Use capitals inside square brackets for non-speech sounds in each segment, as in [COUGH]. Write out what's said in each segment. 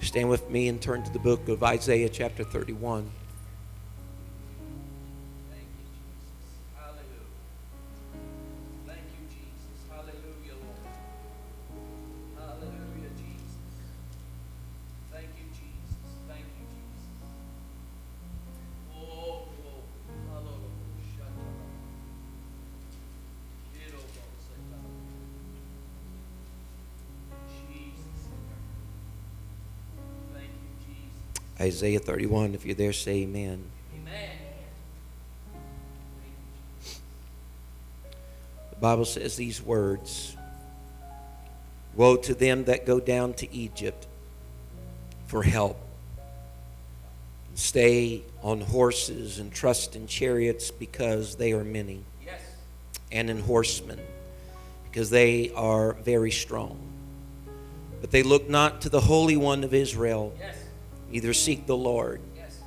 Stand with me and turn to the book of Isaiah, chapter 31. Isaiah 31. If you're there, say amen. Amen. The Bible says these words Woe to them that go down to Egypt for help, and stay on horses and trust in chariots because they are many, Yes. and in horsemen because they are very strong. But they look not to the Holy One of Israel, Yes. Neither seek the Lord. Yes.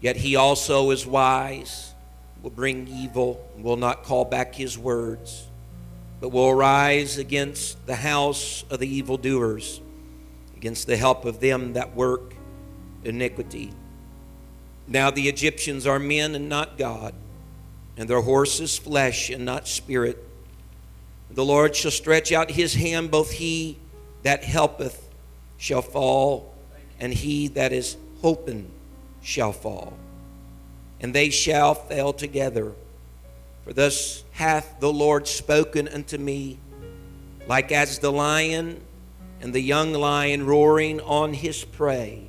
Yet he also is wise, will bring evil, and will not call back his words, but will arise against the house of the evildoers, against the help of them that work iniquity. Now the Egyptians are men and not God, and their horses flesh and not spirit. The Lord shall stretch out his hand, both he that helpeth shall fall, and he that is hoping shall fall. And they shall fail together. For thus hath the Lord spoken unto me, like as the lion and the young lion roaring on his prey.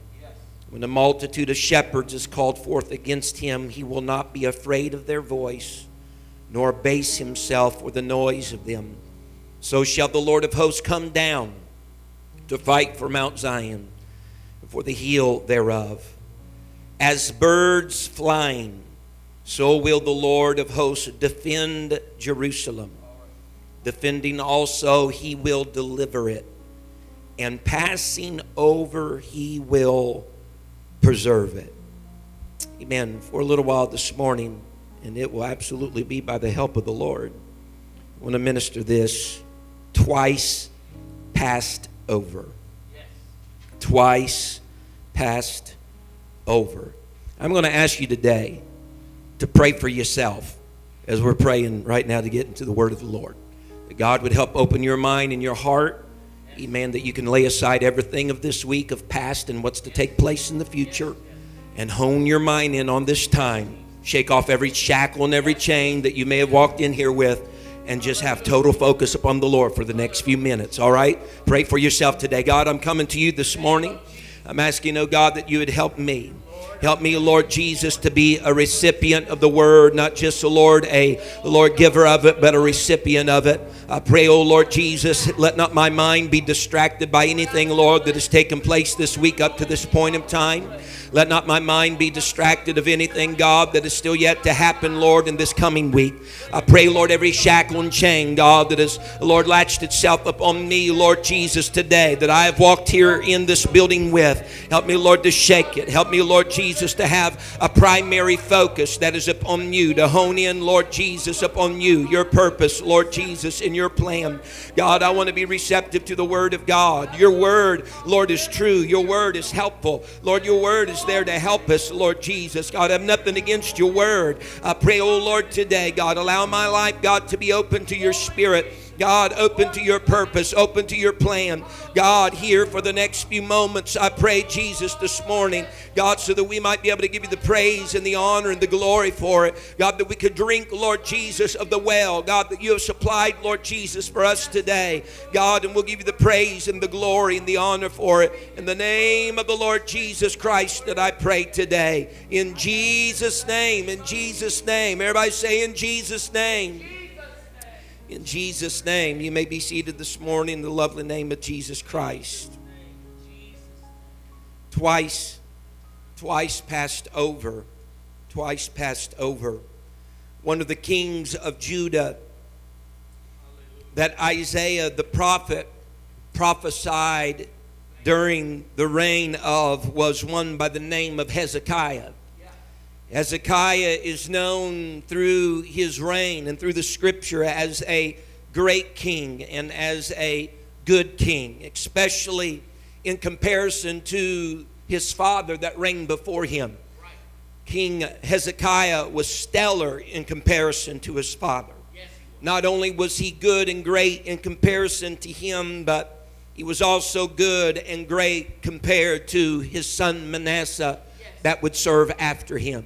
When a multitude of shepherds is called forth against him, he will not be afraid of their voice, nor abase himself for the noise of them. So shall the Lord of hosts come down to fight for Mount Zion, for the heel thereof. As birds flying, so will the Lord of hosts defend Jerusalem. Defending also, he will deliver it, and passing over, he will preserve it. Amen. For a little while this morning, and it will absolutely be by the help of the Lord, I want to minister this twice passed over. Twice passed over. I'm going to ask you today to pray for yourself as we're praying right now to get into the word of the Lord. That God would help open your mind and your heart. Amen. That you can lay aside everything of this week of past and what's to take place in the future and hone your mind in on this time. Shake off every shackle and every chain that you may have walked in here with and just have total focus upon the Lord for the next few minutes. All right? Pray for yourself today. God, I'm coming to you this morning. I'm asking, oh God, that you would help me. Help me, Lord Jesus, to be a recipient of the word, not just, a Lord, a Lord giver of it, but a recipient of it. I pray, oh Lord Jesus, let not my mind be distracted by anything, Lord, that has taken place this week up to this point of time. Let not my mind be distracted of anything, God, that is still yet to happen, Lord, in this coming week. I pray, Lord, every shackle and chain, God, that has, Lord, latched itself upon me, Lord Jesus, today, that I have walked here in this building with. Help me, Lord, to shake it. Help me, Lord Jesus, to have a primary focus that is upon you, to hone in, Lord Jesus, upon you, your purpose, Lord Jesus, in your plan. God, I want to be receptive to the word of God. Your word, Lord, is true. Your word is helpful. Lord, your word is there to help us, Lord Jesus. God, I have nothing against your word. I pray, oh Lord, today, God, allow my life, God, to be open to your spirit. God, open to your purpose, open to your plan. God, here for the next few moments, I pray, Jesus, this morning, God, so that we might be able to give you the praise and the honor and the glory for it. God, that we could drink, Lord Jesus, of the well. God, that you have supplied, Lord Jesus, for us today. God, and we'll give you the praise and the glory and the honor for it. In the name of the Lord Jesus Christ that I pray today. In Jesus' name, in Jesus' name. Everybody say, in Jesus' name. In Jesus' name, you may be seated this morning in the lovely name of Jesus Christ. twice, twice passed over, twice passed over. One of the kings of Judah that Isaiah the prophet prophesied during the reign of was one by the name of Hezekiah. Hezekiah is known through his reign and through the scripture as a great king and as a good king, especially in comparison to his father that reigned before him. King Hezekiah was stellar in comparison to his father. Not only was he good and great in comparison to him, but he was also good and great compared to his son Manasseh that would serve after him.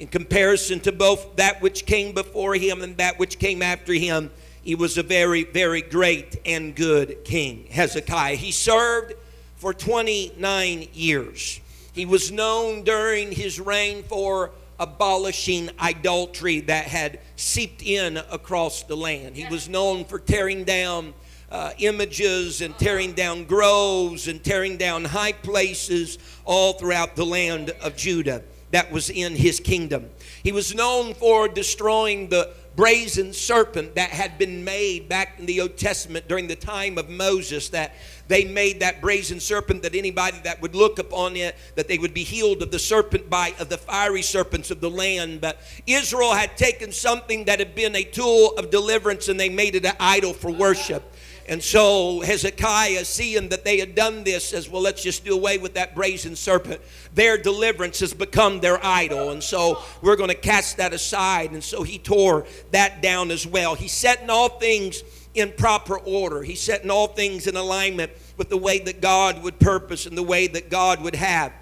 In comparison to both that which came before him and that which came after him, he was a very, very great and good king, Hezekiah. He served for 29 years. He was known during his reign for abolishing idolatry that had seeped in across the land. He was known for tearing down uh, images and tearing down groves and tearing down high places all throughout the land of Judah that was in his kingdom. He was known for destroying the brazen serpent that had been made back in the Old Testament during the time of Moses that they made that brazen serpent that anybody that would look upon it that they would be healed of the serpent bite of the fiery serpents of the land but Israel had taken something that had been a tool of deliverance and they made it an idol for worship and so Hezekiah, seeing that they had done this, says, Well, let's just do away with that brazen serpent. Their deliverance has become their idol. And so we're going to cast that aside. And so he tore that down as well. He's setting all things in proper order, he's setting all things in alignment with the way that God would purpose and the way that God would have.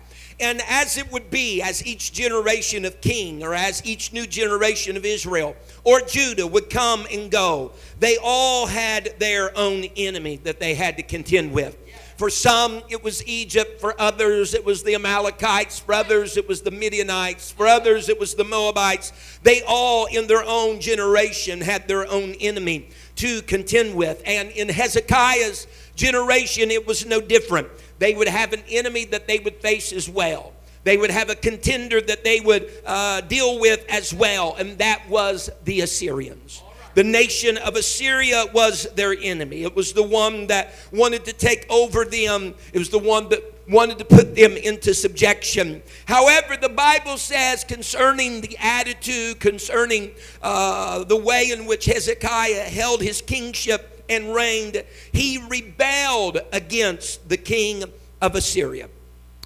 And as it would be, as each generation of king, or as each new generation of Israel or Judah would come and go, they all had their own enemy that they had to contend with. For some, it was Egypt. For others, it was the Amalekites. For others, it was the Midianites. For others, it was the Moabites. They all, in their own generation, had their own enemy to contend with. And in Hezekiah's generation, it was no different they would have an enemy that they would face as well. They would have a contender that they would uh, deal with as well, and that was the Assyrians. The nation of Assyria was their enemy. It was the one that wanted to take over them, it was the one that wanted to put them into subjection. However, the Bible says concerning the attitude, concerning uh, the way in which Hezekiah held his kingship and reigned, he rebelled against the king of Assyria.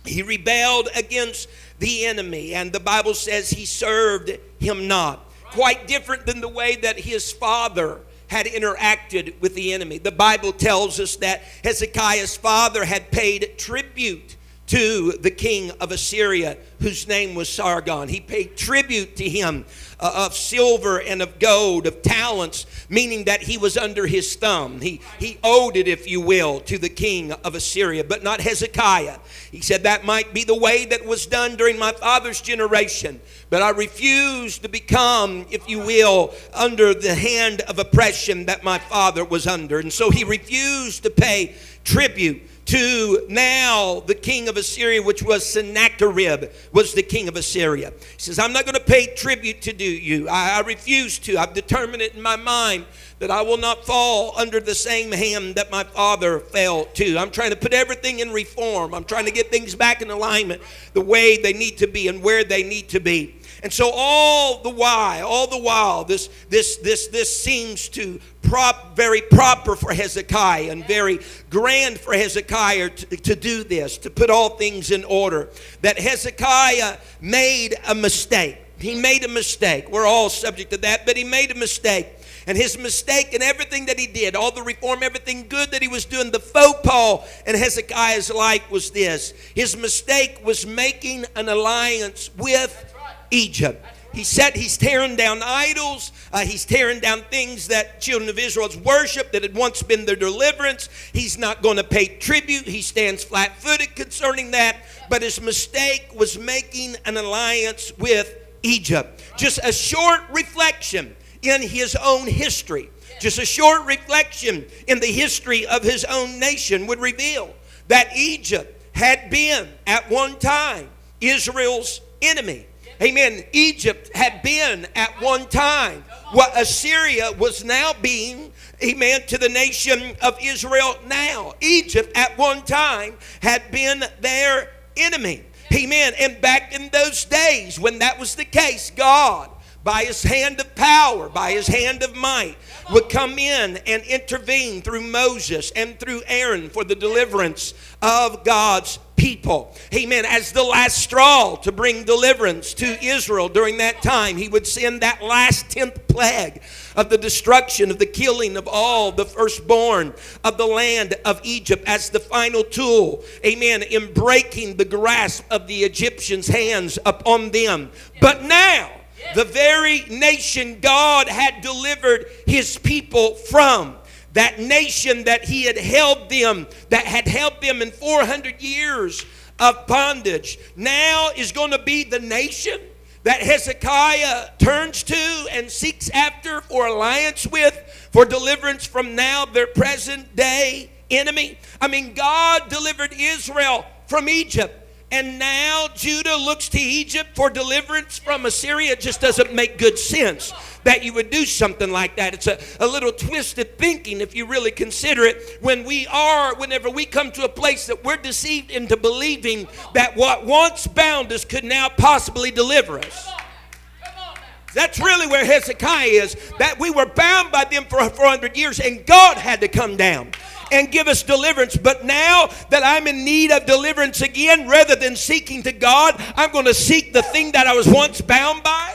He rebelled against the enemy, and the Bible says he served him not. Quite different than the way that his father had interacted with the enemy. The Bible tells us that Hezekiah's father had paid tribute to the king of Assyria, whose name was Sargon. He paid tribute to him uh, of silver and of gold, of talents, meaning that he was under his thumb. He, he owed it, if you will, to the king of Assyria, but not Hezekiah. He said that might be the way that was done during my father's generation, but I refuse to become, if you will, under the hand of oppression that my father was under. And so he refused to pay tribute to now the king of Assyria, which was Sennacherib, was the king of Assyria. He says, I'm not going to pay tribute to do you. I, I refuse to. I've determined it in my mind that I will not fall under the same hand that my father fell to. I'm trying to put everything in reform. I'm trying to get things back in alignment the way they need to be and where they need to be. And so all the while, all the while, this this this this seems to prop very proper for Hezekiah and very grand for Hezekiah to, to do this, to put all things in order. That Hezekiah made a mistake. He made a mistake. We're all subject to that, but he made a mistake. And his mistake and everything that he did, all the reform, everything good that he was doing, the faux pas in Hezekiah's life was this. His mistake was making an alliance with Egypt. He said he's tearing down idols. Uh, he's tearing down things that children of Israel's worship that had once been their deliverance. He's not going to pay tribute. He stands flat footed concerning that. But his mistake was making an alliance with Egypt. Just a short reflection in his own history, just a short reflection in the history of his own nation would reveal that Egypt had been at one time Israel's enemy. Amen. Egypt had been at one time what Assyria was now being, amen, to the nation of Israel now. Egypt at one time had been their enemy. Amen. And back in those days when that was the case, God, by his hand of power, by his hand of might, would come in and intervene through Moses and through Aaron for the deliverance of God's people. Amen. As the last straw to bring deliverance to Israel during that time, he would send that last tenth plague of the destruction, of the killing of all the firstborn of the land of Egypt as the final tool. Amen. In breaking the grasp of the Egyptians' hands upon them. But now, the very nation God had delivered his people from that nation that he had held them, that had held them in 400 years of bondage, now is going to be the nation that Hezekiah turns to and seeks after for alliance with for deliverance from now their present day enemy. I mean, God delivered Israel from Egypt. And now Judah looks to Egypt for deliverance from Assyria. It just doesn't make good sense that you would do something like that. It's a, a little twisted thinking if you really consider it. When we are, whenever we come to a place that we're deceived into believing that what once bound us could now possibly deliver us. That's really where Hezekiah is. That we were bound by them for 400 years and God had to come down and give us deliverance. But now that I'm in need of deliverance again, rather than seeking to God, I'm going to seek the thing that I was once bound by.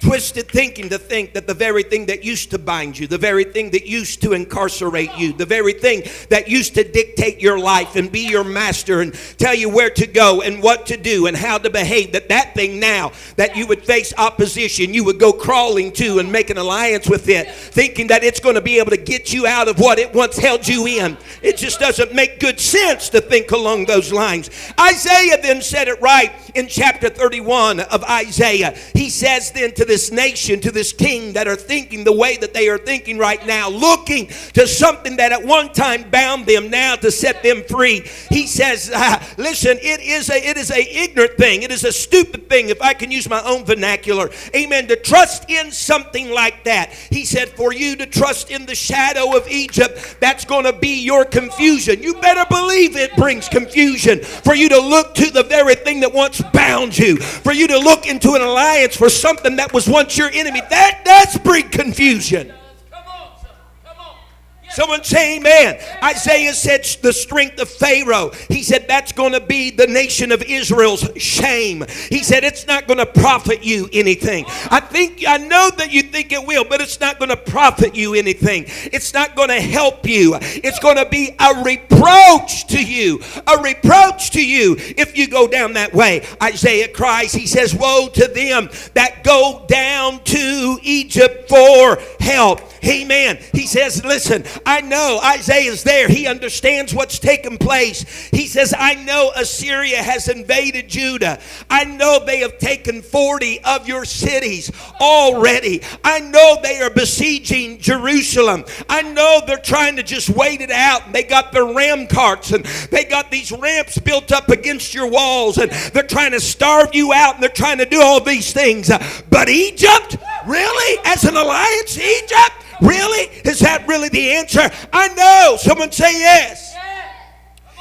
Twisted thinking to think that the very thing that used to bind you, the very thing that used to incarcerate you, the very thing that used to dictate your life and be your master and tell you where to go and what to do and how to behave, that that thing now that you would face opposition, you would go crawling to and make an alliance with it, thinking that it's going to be able to get you out of what it once held you in. It just doesn't make good sense to think along those lines. Isaiah then said it right in chapter 31 of Isaiah. He says then to this nation, to this king that are thinking the way that they are thinking right now, looking to something that at one time bound them, now to set them free. He says, [LAUGHS] ah, "Listen, it is a it is a ignorant thing. It is a stupid thing, if I can use my own vernacular. Amen. To trust in something like that. He said, for you to trust in the shadow of Egypt, that's going to be your confusion. You better believe it brings confusion for you to look to the very thing that once bound you, for you to look into an alliance for something that was once your enemy. That does bring confusion. Come on, son. Come on. Yes. Someone say amen. Isaiah said the strength of Pharaoh. He said that's going to be the nation of Israel's shame. He said it's not going to profit you anything. I think I know that you think it will, but it's not going to profit you anything. It's not going to help you. It's going to be a reproach to you. A reproach to you if you go down that way. Isaiah cries, he says, Woe to them that go down to Egypt for help. Amen. He says, Listen, I know Isaiah's there. He understands what's taken place. He says, I know Assyria has invaded Judah. I know they have taken 40 of your cities already. I know they are besieging Jerusalem. I know they're trying to just wait it out. They got their ram carts and they got these ramps built up against your walls and they're trying to starve you out and they're trying to do all these things. But Egypt, really? As an alliance, Egypt? Really? Is that really the answer? I know. Someone say yes.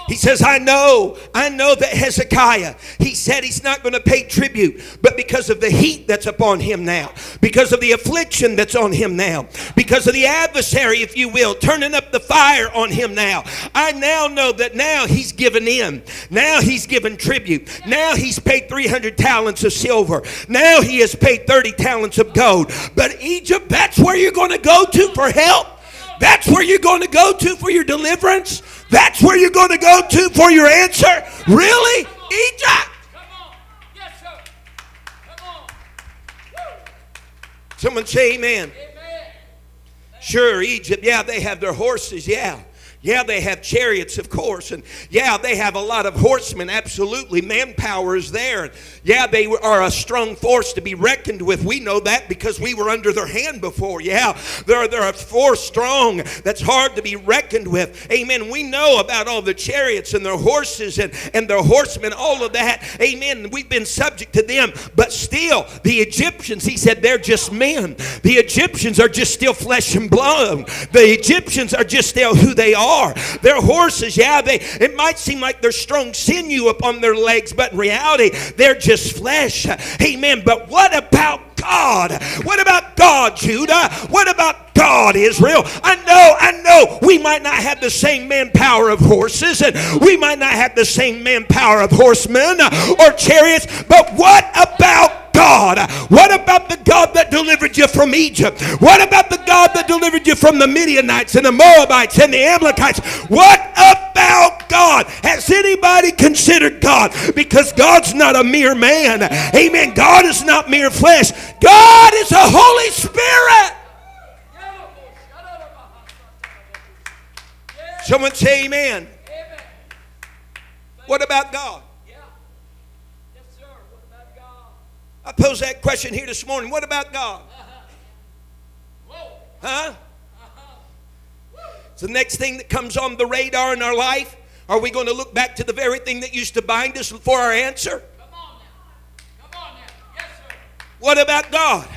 He says, I know, I know that Hezekiah, he said he's not going to pay tribute, but because of the heat that's upon him now, because of the affliction that's on him now, because of the adversary, if you will, turning up the fire on him now, I now know that now he's given in. Now he's given tribute. Now he's paid 300 talents of silver. Now he has paid 30 talents of gold. But Egypt, that's where you're going to go to for help. That's where you're going to go to for your deliverance. That's where you're going to go to for your answer. Really? Egypt? Come on. Yes. Come on. Someone say amen. Amen. Sure, Egypt, yeah, they have their horses, yeah. Yeah, they have chariots, of course. And yeah, they have a lot of horsemen. Absolutely. Manpower is there. Yeah, they are a strong force to be reckoned with. We know that because we were under their hand before. Yeah, they're, they're a force strong that's hard to be reckoned with. Amen. We know about all the chariots and their horses and, and their horsemen, all of that. Amen. We've been subject to them. But still, the Egyptians, he said, they're just men. The Egyptians are just still flesh and blood. The Egyptians are just still who they are Their horses, yeah, they it might seem like they're strong sinew upon their legs, but in reality, they're just flesh. Amen. But what about God? What about God, Judah? What about God, Israel? I know, I know we might not have the same manpower of horses, and we might not have the same manpower of horsemen or chariots, but what about God? What about the God that delivered you from Egypt? What about the God that delivered you from the Midianites and the Moabites and the Amalekites? What about God? Has anybody considered God? Because God's not a mere man. Amen. God is not mere flesh. God is the Holy Spirit. Someone say amen. Amen. What about God? Yeah. Yes, sir. What about God? I pose that question here this morning. What about God? Whoa. Huh? It's the next thing that comes on the radar in our life. Are we going to look back to the very thing that used to bind us for our answer? What about God?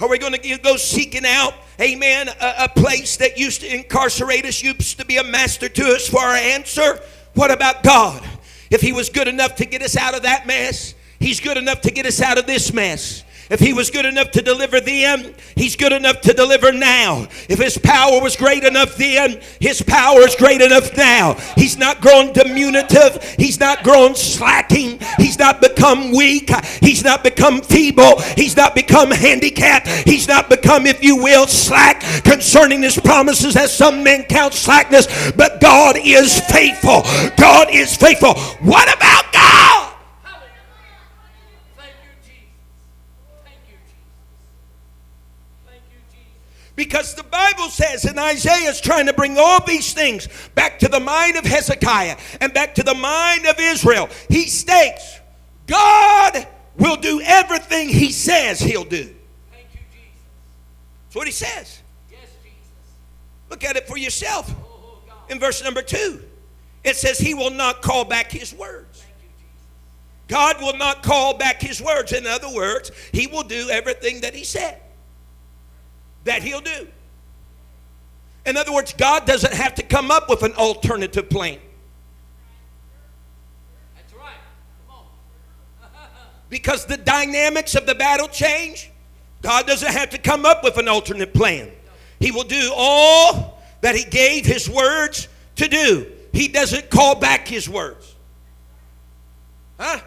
Are we going to go seeking out, amen, a, a place that used to incarcerate us, used to be a master to us for our answer? What about God? If He was good enough to get us out of that mess, He's good enough to get us out of this mess. If he was good enough to deliver then, he's good enough to deliver now. If his power was great enough then, his power is great enough now. He's not grown diminutive. He's not grown slacking. He's not become weak. He's not become feeble. He's not become handicapped. He's not become, if you will, slack concerning his promises as some men count slackness. But God is faithful. God is faithful. What about Because the Bible says, and Isaiah is trying to bring all these things back to the mind of Hezekiah and back to the mind of Israel. He states, God will do everything he says he'll do. Thank you, Jesus. That's what he says. Yes, Jesus. Look at it for yourself. Oh, oh God. In verse number two, it says, He will not call back his words. Thank you, Jesus. God will not call back his words. In other words, he will do everything that he said that he'll do. In other words, God doesn't have to come up with an alternative plan. That's right. Come on. [LAUGHS] Because the dynamics of the battle change, God doesn't have to come up with an alternate plan. He will do all that He gave His words to do. He doesn't call back His words. Huh?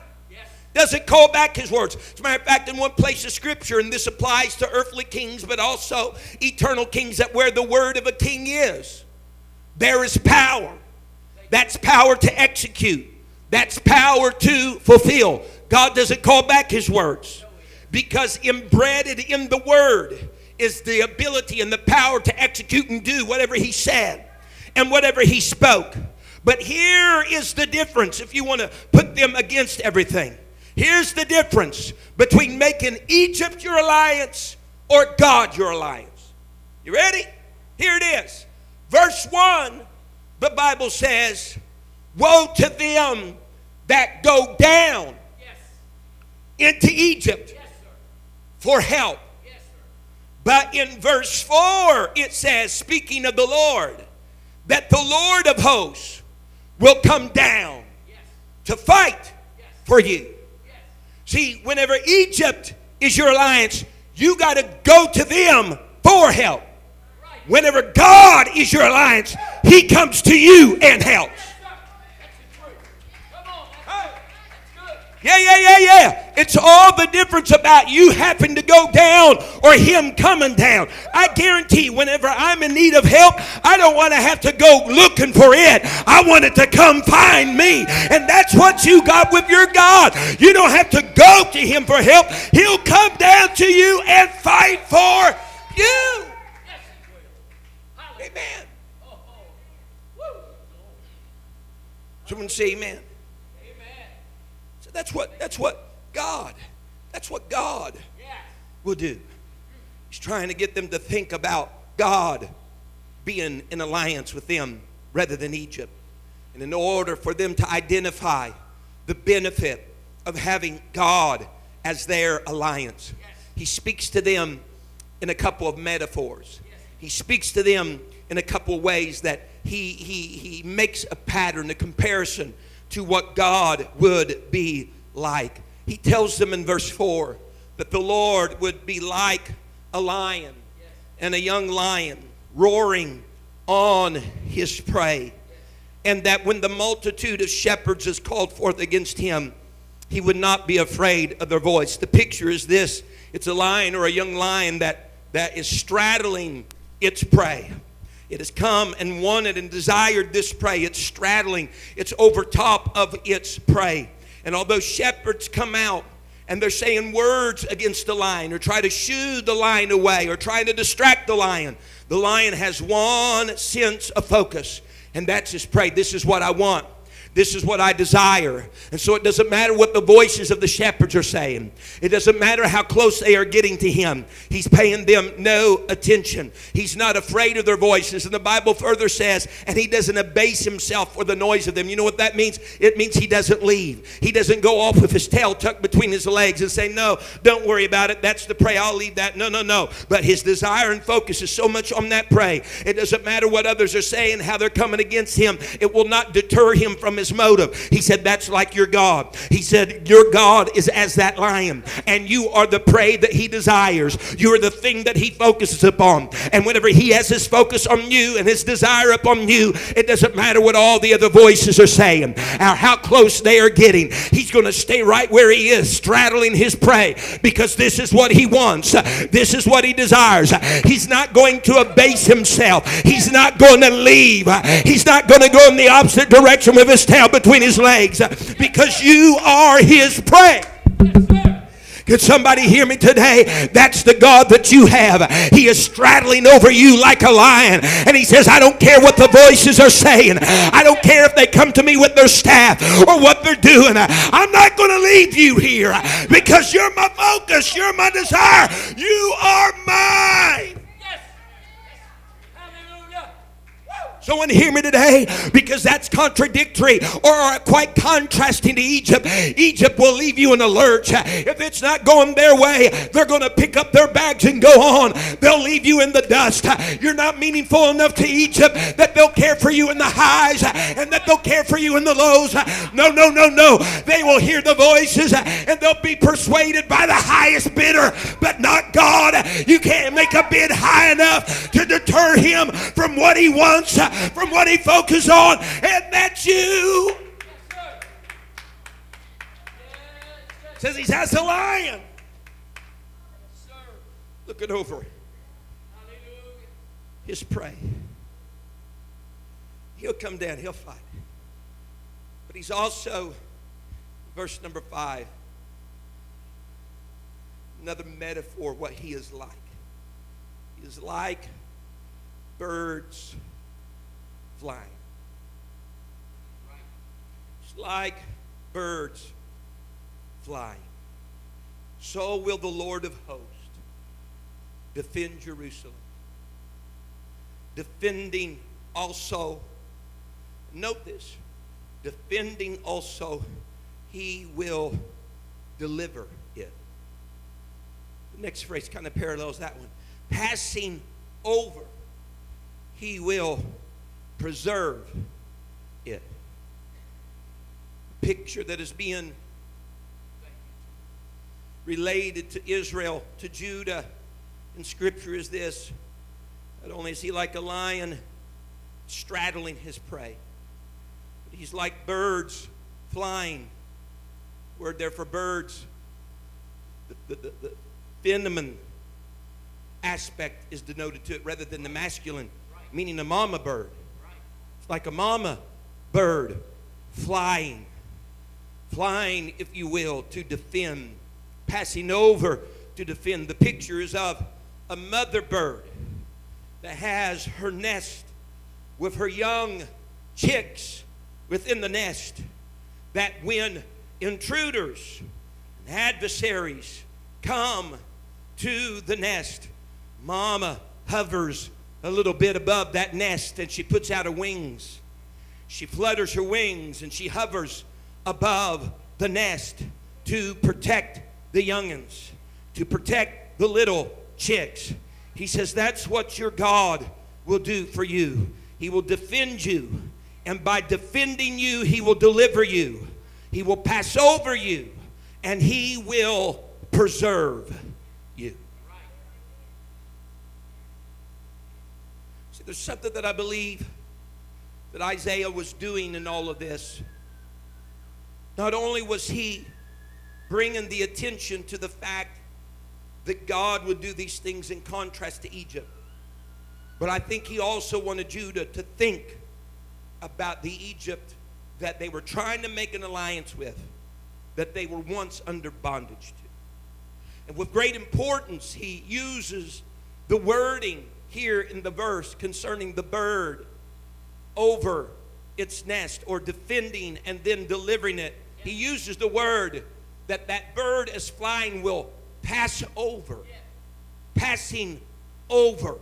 Doesn't call back His words. As a matter of fact, in one place of Scripture, and this applies to earthly kings, but also eternal kings, that where the word of a king is, there is power. That's power to execute. That's power to fulfill. God doesn't call back his words because embedded in the word is the ability and the power to execute and do whatever he said and whatever he spoke. But here is the difference if you want to put them against everything. Here's the difference between making Egypt your alliance or God your alliance. You ready? Here it is. Verse 1, the Bible says, Woe to them that go down Yes. into Egypt Yes, for help. Yes. But in verse 4, it says, speaking of the Lord, that the Lord of hosts will come down to fight for you. See, whenever Egypt is your alliance, you got to go to them for help. Whenever God is your alliance, He comes to you and helps. Yes, sir. That's the truth. Come on. That's, that's good. Yeah, yeah, yeah, yeah. It's all the difference about you having to go down or him coming down. I guarantee whenever I'm in need of help, I don't want to have to go looking for it. I want it to come find me. And that's what you got with your God. You don't have to go to him for help. He'll come down to you and fight for you. Amen. Oh. say. Amen. That's what that's what God, that's what God will do. He's trying to get them to think about God being in alliance with them rather than Egypt. And in order for them to identify the benefit of having God as their alliance, he speaks to them in a couple of metaphors. He speaks to them in a couple of ways that he, he, he makes a pattern, a comparison to what God would be like. He tells them in verse 4 that the Lord would be like a lion and a young lion roaring on his prey. And that when the multitude of shepherds is called forth against him, he would not be afraid of their voice. The picture is this it's a lion or a young lion that, that is straddling its prey. It has come and wanted and desired this prey. It's straddling, it's over top of its prey. And although shepherds come out and they're saying words against the lion or try to shoo the lion away or trying to distract the lion, the lion has one sense of focus, and that's his prey. This is what I want. This is what I desire. And so it doesn't matter what the voices of the shepherds are saying. It doesn't matter how close they are getting to him. He's paying them no attention. He's not afraid of their voices. And the Bible further says, and he doesn't abase himself for the noise of them. You know what that means? It means he doesn't leave. He doesn't go off with his tail tucked between his legs and say, No, don't worry about it. That's the prey. I'll leave that. No, no, no. But his desire and focus is so much on that prey. It doesn't matter what others are saying, how they're coming against him. It will not deter him from his motive. He said, That's like your God. He said, Your God is as that lion, and you are the prey that he desires. You are the thing that he focuses upon. And whenever he has his focus on you and his desire upon you, it doesn't matter what all the other voices are saying or how close they are getting. He's going to stay right where he is, straddling his prey, because this is what he wants. This is what he desires. He's not going to abase himself. He's not going to leave. He's not going to go in the opposite direction with his between his legs uh, because you are his prey. Could somebody hear me today? That's the God that you have. He is straddling over you like a lion. And he says, I don't care what the voices are saying. I don't care if they come to me with their staff or what they're doing. I'm not going to leave you here because you're my focus. You're my desire. You are mine. Someone hear me today because that's contradictory or quite contrasting to Egypt. Egypt will leave you in a lurch. If it's not going their way, they're going to pick up their bags and go on. They'll leave you in the dust. You're not meaningful enough to Egypt that they'll care for you in the highs and that they'll care for you in the lows. No, no, no, no. They will hear the voices and they'll be persuaded by the highest bidder, but not God. You can't make a bid high enough to deter him from what he wants, from what he focuses on, and that's you. Says he's as a lion. Yes, sir. Looking over Hallelujah. his prey. He'll come down, he'll fight. But he's also, verse number five, another metaphor what he is like. He is like birds flying. It's like birds flying. So will the Lord of hosts defend Jerusalem. Defending also, note this, defending also, he will deliver it. The next phrase kind of parallels that one. Passing over, he will preserve it. Picture that is being related to Israel, to Judah in Scripture is this. Not only is he like a lion straddling his prey, but he's like birds flying. Word there for birds. The, the, the, the feminine aspect is denoted to it rather than the masculine, meaning the mama bird. Like a mama bird flying, flying, if you will, to defend, passing over to defend. The picture is of a mother bird that has her nest with her young chicks within the nest that when intruders and adversaries come to the nest, mama hovers a little bit above that nest and she puts out her wings. She flutters her wings and she hovers above the nest to protect the youngins, to protect the little chicks. He says, That's what your God will do for you. He will defend you. And by defending you, He will deliver you. He will pass over you. And He will preserve you. There's something that I believe that Isaiah was doing in all of this. Not only was he bringing the attention to the fact that God would do these things in contrast to Egypt, but I think he also wanted Judah to think about the Egypt that they were trying to make an alliance with, that they were once under bondage to. And with great importance, he uses the wording here in the verse concerning the bird over its nest or defending and then delivering it. He uses the word that that bird as flying will pass over, passing over,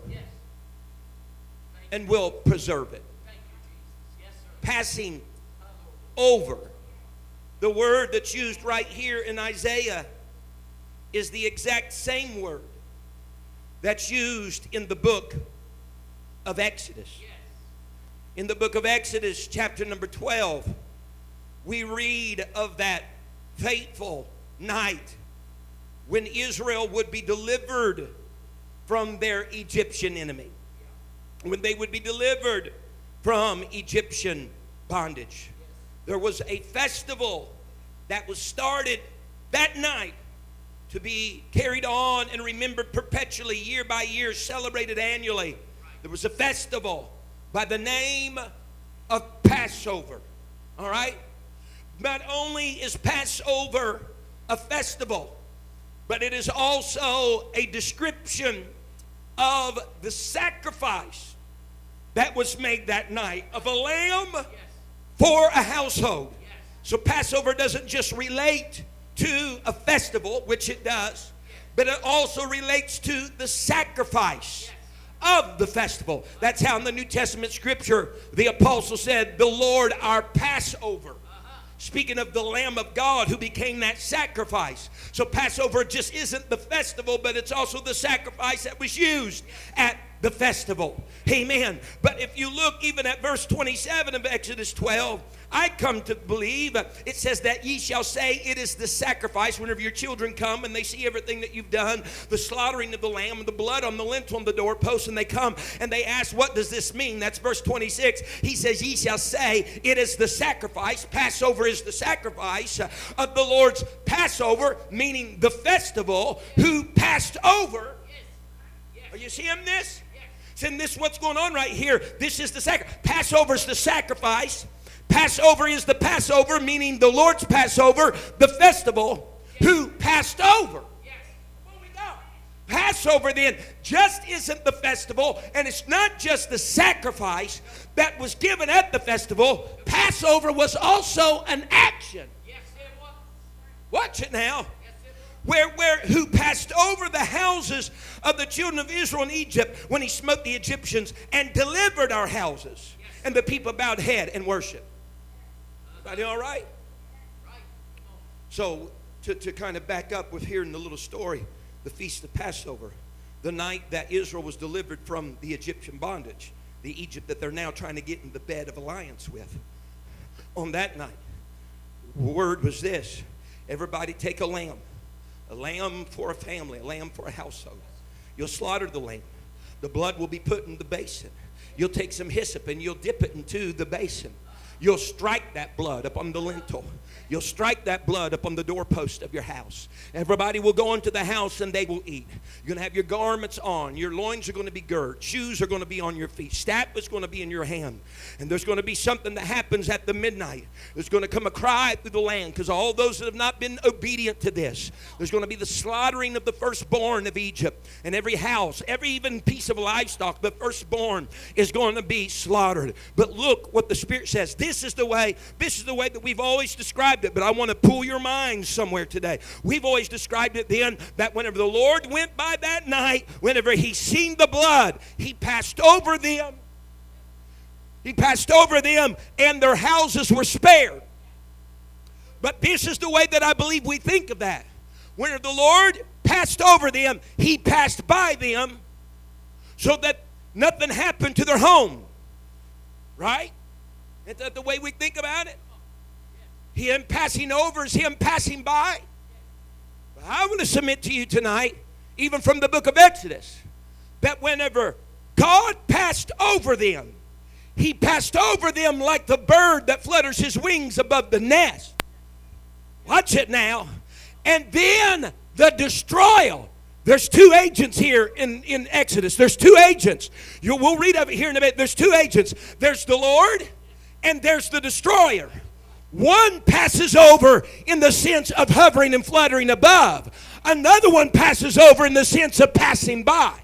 and will preserve it. Passing over. The word that's used right here in Isaiah is the exact same word that's used in the book of Exodus. In the book of Exodus, chapter number 12, we read of that fateful night when Israel would be delivered from their Egyptian enemy, when they would be delivered from Egyptian bondage. There was a festival that was started that night to be carried on and remembered perpetually, year by year, celebrated annually. There was a festival by the name of Passover. All right? Not only is Passover a festival, but it is also a description of the sacrifice that was made that night of a lamb for a household. So Passover doesn't just relate to a festival, which it does, but it also relates to the sacrifice of the festival. That's how in the New Testament scripture the apostle said, The Lord our Passover. Speaking of the Lamb of God who became that sacrifice. So Passover just isn't the festival, but it's also the sacrifice that was used at the festival. Amen. But if you look even at verse 27 of Exodus 12, I come to believe it says that ye shall say it is the sacrifice whenever your children come and they see everything that you've done, the slaughtering of the lamb and the blood on the lintel on the doorpost, and they come and they ask, What does this mean? That's verse 26. He says, Ye shall say it is the sacrifice. Passover is the sacrifice of the Lord's Passover, meaning the festival, who passed over. Are you seeing this? Seeing this what's going on right here. This is the sacrifice. Passover is the sacrifice. Passover is the Passover, meaning the Lord's Passover, the festival, who passed over. Passover then just isn't the festival, and it's not just the sacrifice that was given at the festival. Passover was also an action. Watch it now. Where, where, who passed over the houses of the children of Israel in Egypt when he smote the Egyptians and delivered our houses. And the people bowed head and worshiped. Everybody all right? So, to, to kind of back up with hearing the little story, the Feast of Passover, the night that Israel was delivered from the Egyptian bondage, the Egypt that they're now trying to get in the bed of alliance with. On that night, word was this everybody take a lamb, a lamb for a family, a lamb for a household. You'll slaughter the lamb, the blood will be put in the basin. You'll take some hyssop and you'll dip it into the basin. You'll strike that blood upon the lintel. You'll strike that blood upon the doorpost of your house. Everybody will go into the house and they will eat. You're going to have your garments on. Your loins are going to be girt. Shoes are going to be on your feet. Staff is going to be in your hand. And there's going to be something that happens at the midnight. There's going to come a cry through the land because all those that have not been obedient to this, there's going to be the slaughtering of the firstborn of Egypt. And every house, every even piece of livestock, the firstborn is going to be slaughtered. But look what the Spirit says. This is the way, this is the way that we've always described it, but I want to pull your mind somewhere today. We've always described it then that whenever the Lord went by that night, whenever he seen the blood, he passed over them. He passed over them and their houses were spared. But this is the way that I believe we think of that. When the Lord passed over them, He passed by them so that nothing happened to their home. Right? Is that the way we think about it? Him passing over is Him passing by. But I want to submit to you tonight, even from the book of Exodus, that whenever God passed over them, He passed over them like the bird that flutters his wings above the nest. Watch it now. And then the destroyer. There's two agents here in, in Exodus. There's two agents. You, we'll read of it here in a minute. There's two agents. There's the Lord and there's the destroyer. One passes over in the sense of hovering and fluttering above. Another one passes over in the sense of passing by.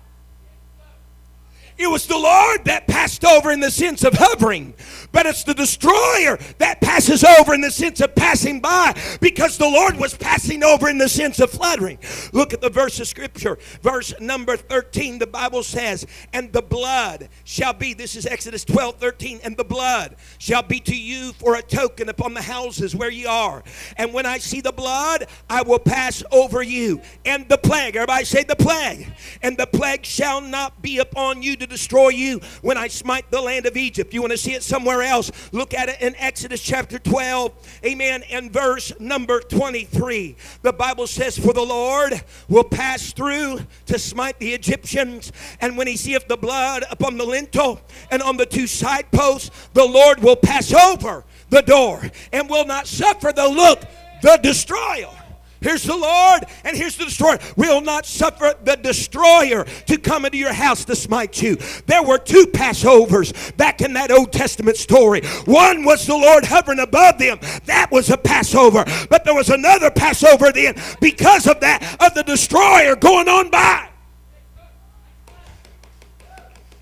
It was the Lord that passed over in the sense of hovering, but it's the destroyer that passes over in the sense of passing by because the Lord was passing over in the sense of fluttering. Look at the verse of scripture, verse number 13. The Bible says, And the blood shall be, this is Exodus 12 13, and the blood shall be to you for a token upon the houses where ye are. And when I see the blood, I will pass over you. And the plague, everybody say the plague, and the plague shall not be upon you to destroy you when I smite the land of Egypt. You want to see it somewhere else? Look at it in Exodus chapter 12, amen, and verse number 23. The Bible says, For the Lord will pass through to smite the Egyptians, and when he seeth the blood upon the lintel and on the two side posts, the Lord will pass over the door and will not suffer the look, the destroyer. Here's the Lord, and here's the destroyer. Will not suffer the destroyer to come into your house to smite you. There were two Passovers back in that Old Testament story. One was the Lord hovering above them. That was a Passover. But there was another Passover then because of that, of the destroyer going on by.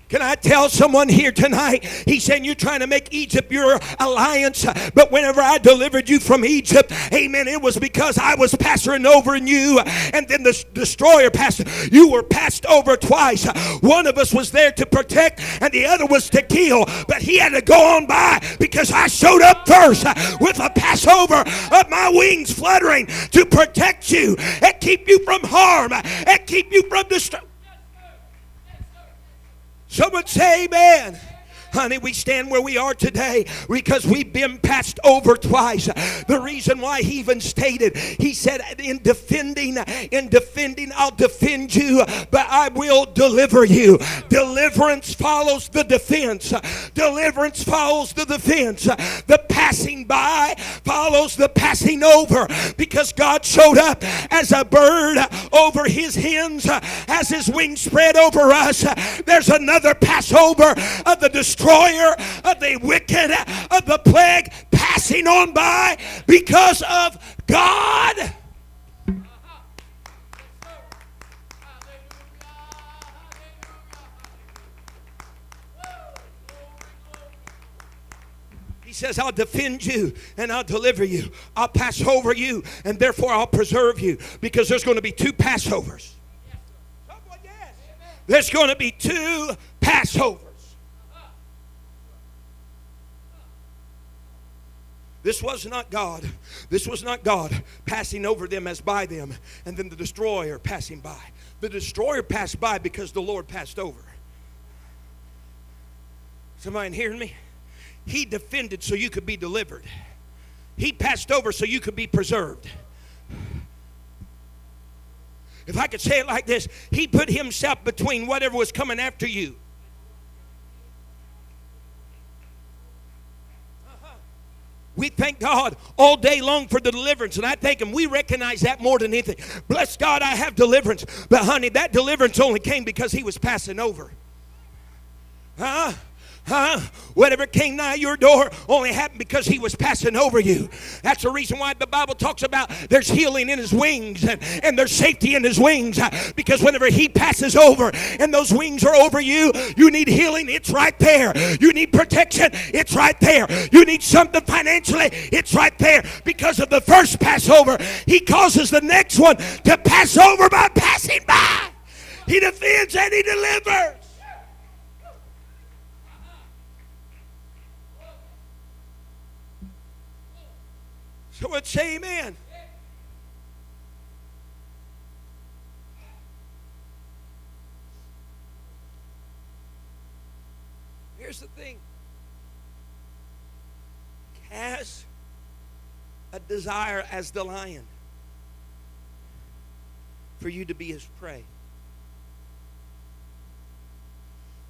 Can I tell someone here tonight? He's saying you're trying to make Egypt your alliance, but whenever I delivered you from Egypt, amen, it was because I was passing over you, and then the destroyer passed. You were passed over twice. One of us was there to protect, and the other was to kill, but he had to go on by because I showed up first with a Passover of my wings fluttering to protect you and keep you from harm and keep you from destruction. Someone say amen. Honey, we stand where we are today because we've been passed over twice. The reason why he even stated, he said, in defending, in defending, I'll defend you, but I will deliver you. Deliverance follows the defense. Deliverance follows the defense. The passing by follows the passing over because God showed up as a bird over his hens, as his wings spread over us. There's another Passover of the destroyer of the wicked, of the plague passing on by because of God. He says, I'll defend you and I'll deliver you. I'll pass over you and therefore I'll preserve you because there's going to be two Passovers. There's going to be two Passovers. This was not God. This was not God passing over them as by them, and then the destroyer passing by. The destroyer passed by because the Lord passed over. Somebody hearing me? He defended so you could be delivered. He passed over so you could be preserved. If I could say it like this, he put himself between whatever was coming after you We thank God all day long for the deliverance, and I thank Him. We recognize that more than anything. Bless God, I have deliverance. But, honey, that deliverance only came because He was passing over. Huh? Huh? Whatever came nigh your door only happened because he was passing over you. That's the reason why the Bible talks about there's healing in his wings and, and there's safety in his wings. Uh, because whenever he passes over and those wings are over you, you need healing, it's right there. You need protection, it's right there. You need something financially, it's right there. Because of the first Passover, he causes the next one to pass over by passing by. He defends and he delivers. So let's say amen. Here's the thing. Has a desire as the lion for you to be his prey.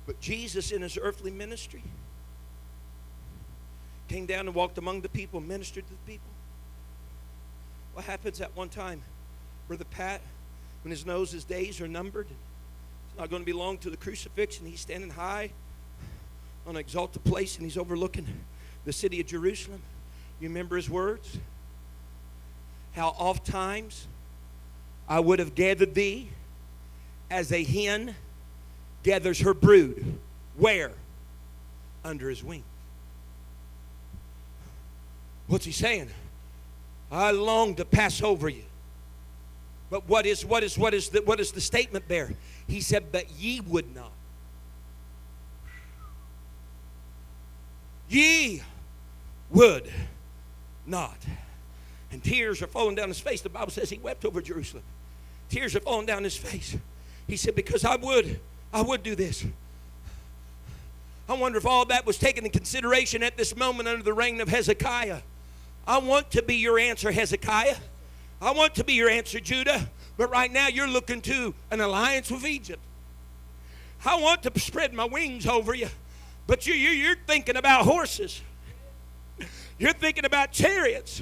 But Jesus, in his earthly ministry, came down and walked among the people, ministered to the people. What happens at one time? Brother Pat, when his nose, his days are numbered, it's not going to be long to the crucifixion. He's standing high on an exalted place and he's overlooking the city of Jerusalem. You remember his words? How oft times I would have gathered thee as a hen gathers her brood. Where? Under his wing. What's he saying? I long to pass over you. But what is what is what is the what is the statement there? He said, But ye would not. Ye would not. And tears are falling down his face. The Bible says he wept over Jerusalem. Tears are falling down his face. He said, Because I would, I would do this. I wonder if all that was taken in consideration at this moment under the reign of Hezekiah. I want to be your answer, Hezekiah. I want to be your answer, Judah. But right now you're looking to an alliance with Egypt. I want to spread my wings over you. But you, you, you're thinking about horses. You're thinking about chariots.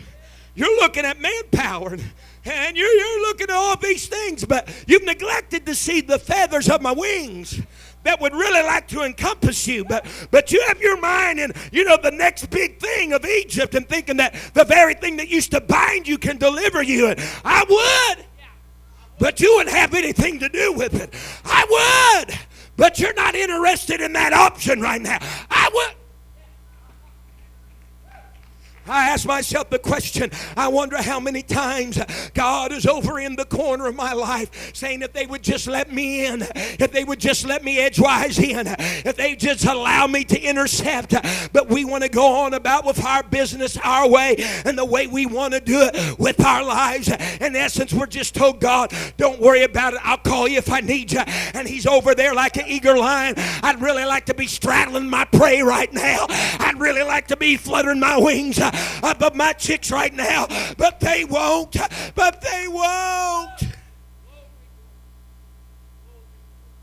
You're looking at manpower. And you're, you're looking at all these things. But you've neglected to see the feathers of my wings that would really like to encompass you. But but you have your mind in, you know, the next big thing of Egypt and thinking that the very thing that used to bind you can deliver you. And I would. But you wouldn't have anything to do with it. I would. But you're not interested in that option right now. I would. I ask myself the question I wonder how many times God is over in the corner of my life saying, if they would just let me in, if they would just let me edgewise in, if they just allow me to intercept. But we want to go on about with our business our way and the way we want to do it with our lives. In essence, we're just told, God, don't worry about it. I'll call you if I need you. And He's over there like an eager lion. I'd really like to be straddling my prey right now. I'd really like to be fluttering my wings Uh, above my chicks right now, but they won't. But they won't.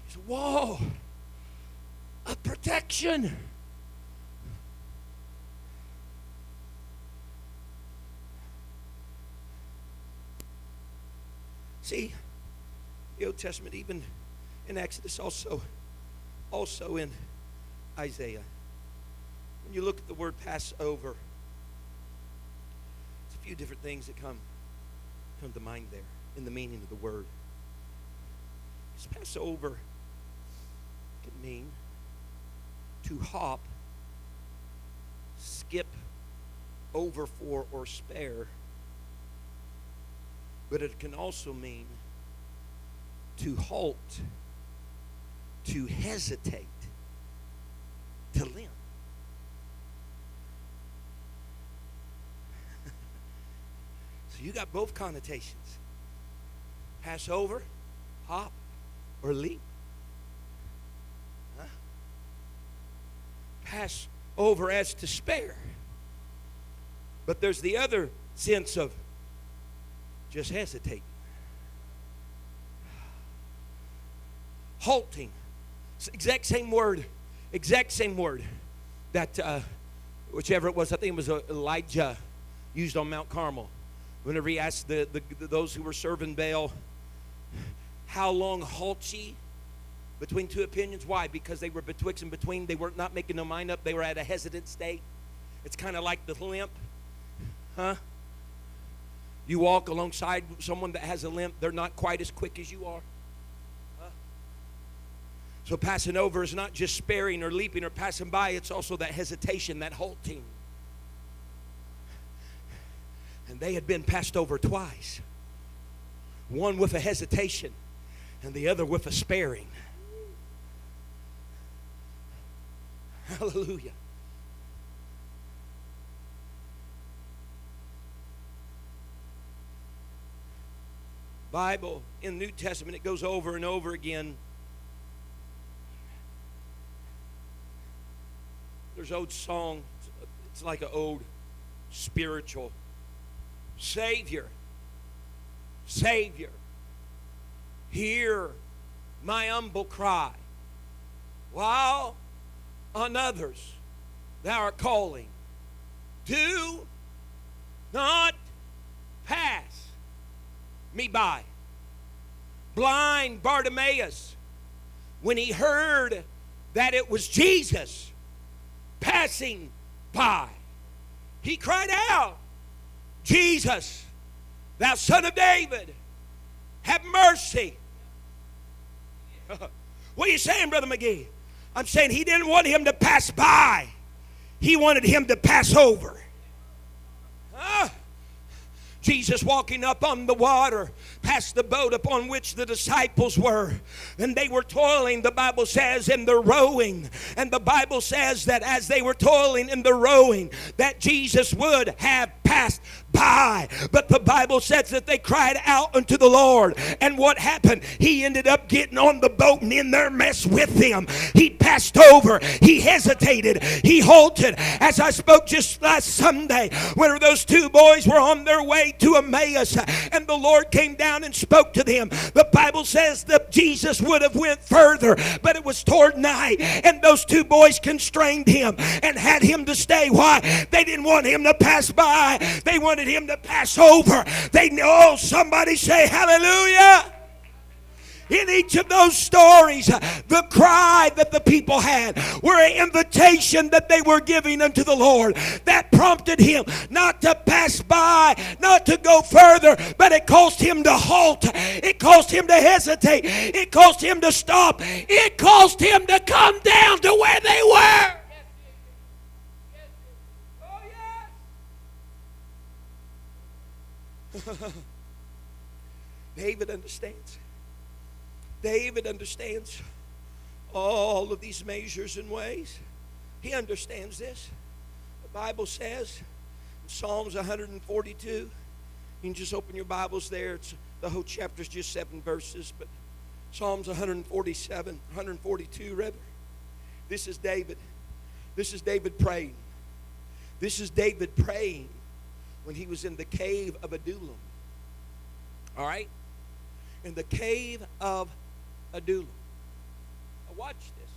It's a wall of protection. See, the Old Testament, even in Exodus, also, also in Isaiah. When you look at the word Passover, a few different things that come come to mind there in the meaning of the word. Because Passover can mean to hop, skip over for, or spare. But it can also mean to halt, to hesitate, to limp. You got both connotations pass over, hop, or leap. Huh? Pass over as to spare. But there's the other sense of just hesitate. Halting. It's exact same word, exact same word that uh, whichever it was, I think it was uh, Elijah used on Mount Carmel. Whenever he asked the, the, those who were serving Baal, How long halt ye? Between two opinions. Why? Because they were betwixt and between. They were not making their mind up. They were at a hesitant state. It's kind of like the limp. Huh? You walk alongside someone that has a limp, they're not quite as quick as you are. Huh? So passing over is not just sparing or leaping or passing by, it's also that hesitation, that halting. And they had been passed over twice one with a hesitation, and the other with a sparing. [LAUGHS] Hallelujah. Bible in the New Testament it goes over and over again. There's old song. It's like an old spiritual Savior. Savior. Hear my humble cry. While on others thou art calling, do not pass me by. Blind Bartimaeus, when he heard that it was Jesus passing by, he cried out, Jesus, thou son of David, have mercy. [LAUGHS] what are you saying, Brother McGee? I'm saying he didn't want him to pass by, he wanted him to pass over. Huh? Jesus walking up on the water past the boat upon which the disciples were. And they were toiling, the Bible says, in the rowing. And the Bible says that as they were toiling in the rowing, that Jesus would have passed by. But the Bible says that they cried out unto the Lord. And what happened? He ended up getting on the boat and in their mess with them. He passed over. He hesitated. He halted. As I spoke just last Sunday, where those two boys were on their way to Emmaus, and the Lord came down and spoke to them. The Bible says that Jesus would have went further, but it was toward night, and those two boys constrained him and had him to stay. Why? They didn't want him to pass by. They wanted him to pass over. They know. Oh, somebody say hallelujah in each of those stories, uh, the cry that the people had were an invitation that they were giving unto the Lord that prompted him not to pass by, not to go further, but it caused him to halt. It caused him to hesitate. It caused him to stop. It caused him to come down to where they were. [LAUGHS] David understands. David understands all of these measures and ways. He understands this. The Bible says in Psalms 142, you can just open your Bibles there. It's, the whole chapter is just seven verses, but Psalms 147, 142 rather. This is David. This is David praying. This is David praying when he was in the cave of Adullam. All right? In the cave of Adullam. Now watch this.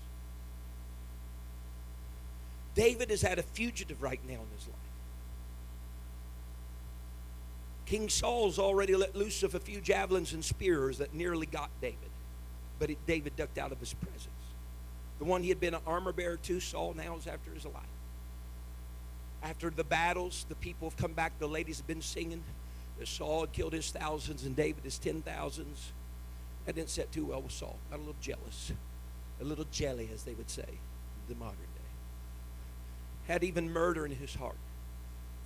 David is at a fugitive right now in his life. King Saul's already let loose of a few javelins and spears that nearly got David. But it, David ducked out of his presence. The one he had been an armor bearer to, Saul now is after his life. After the battles, the people have come back. The ladies have been singing Saul had killed his thousands and David his ten thousands. That didn't set too well with Saul. Got a little jealous. A little jelly, as they would say the modern day. Had even murder in his heart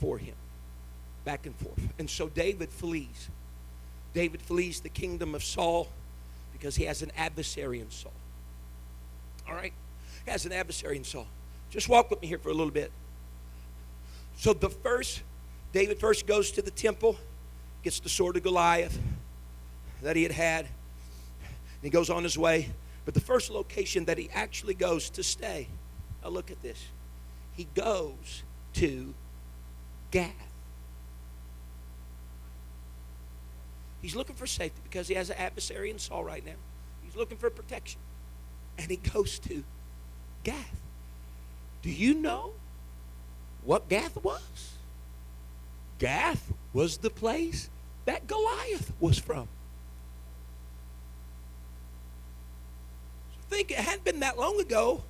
for him. Back and forth. And so David flees. David flees the kingdom of Saul because he has an adversary in Saul. All right? He has an adversary in Saul. Just walk with me here for a little bit. So the first, David first goes to the temple, gets the sword of Goliath that he had had. And he goes on his way. But the first location that he actually goes to stay, now look at this. He goes to Gath. He's looking for safety because he has an adversary in Saul right now. He's looking for protection. And he goes to Gath. Do you know what Gath was? Gath was the place that Goliath was from. Think it hadn't been that long ago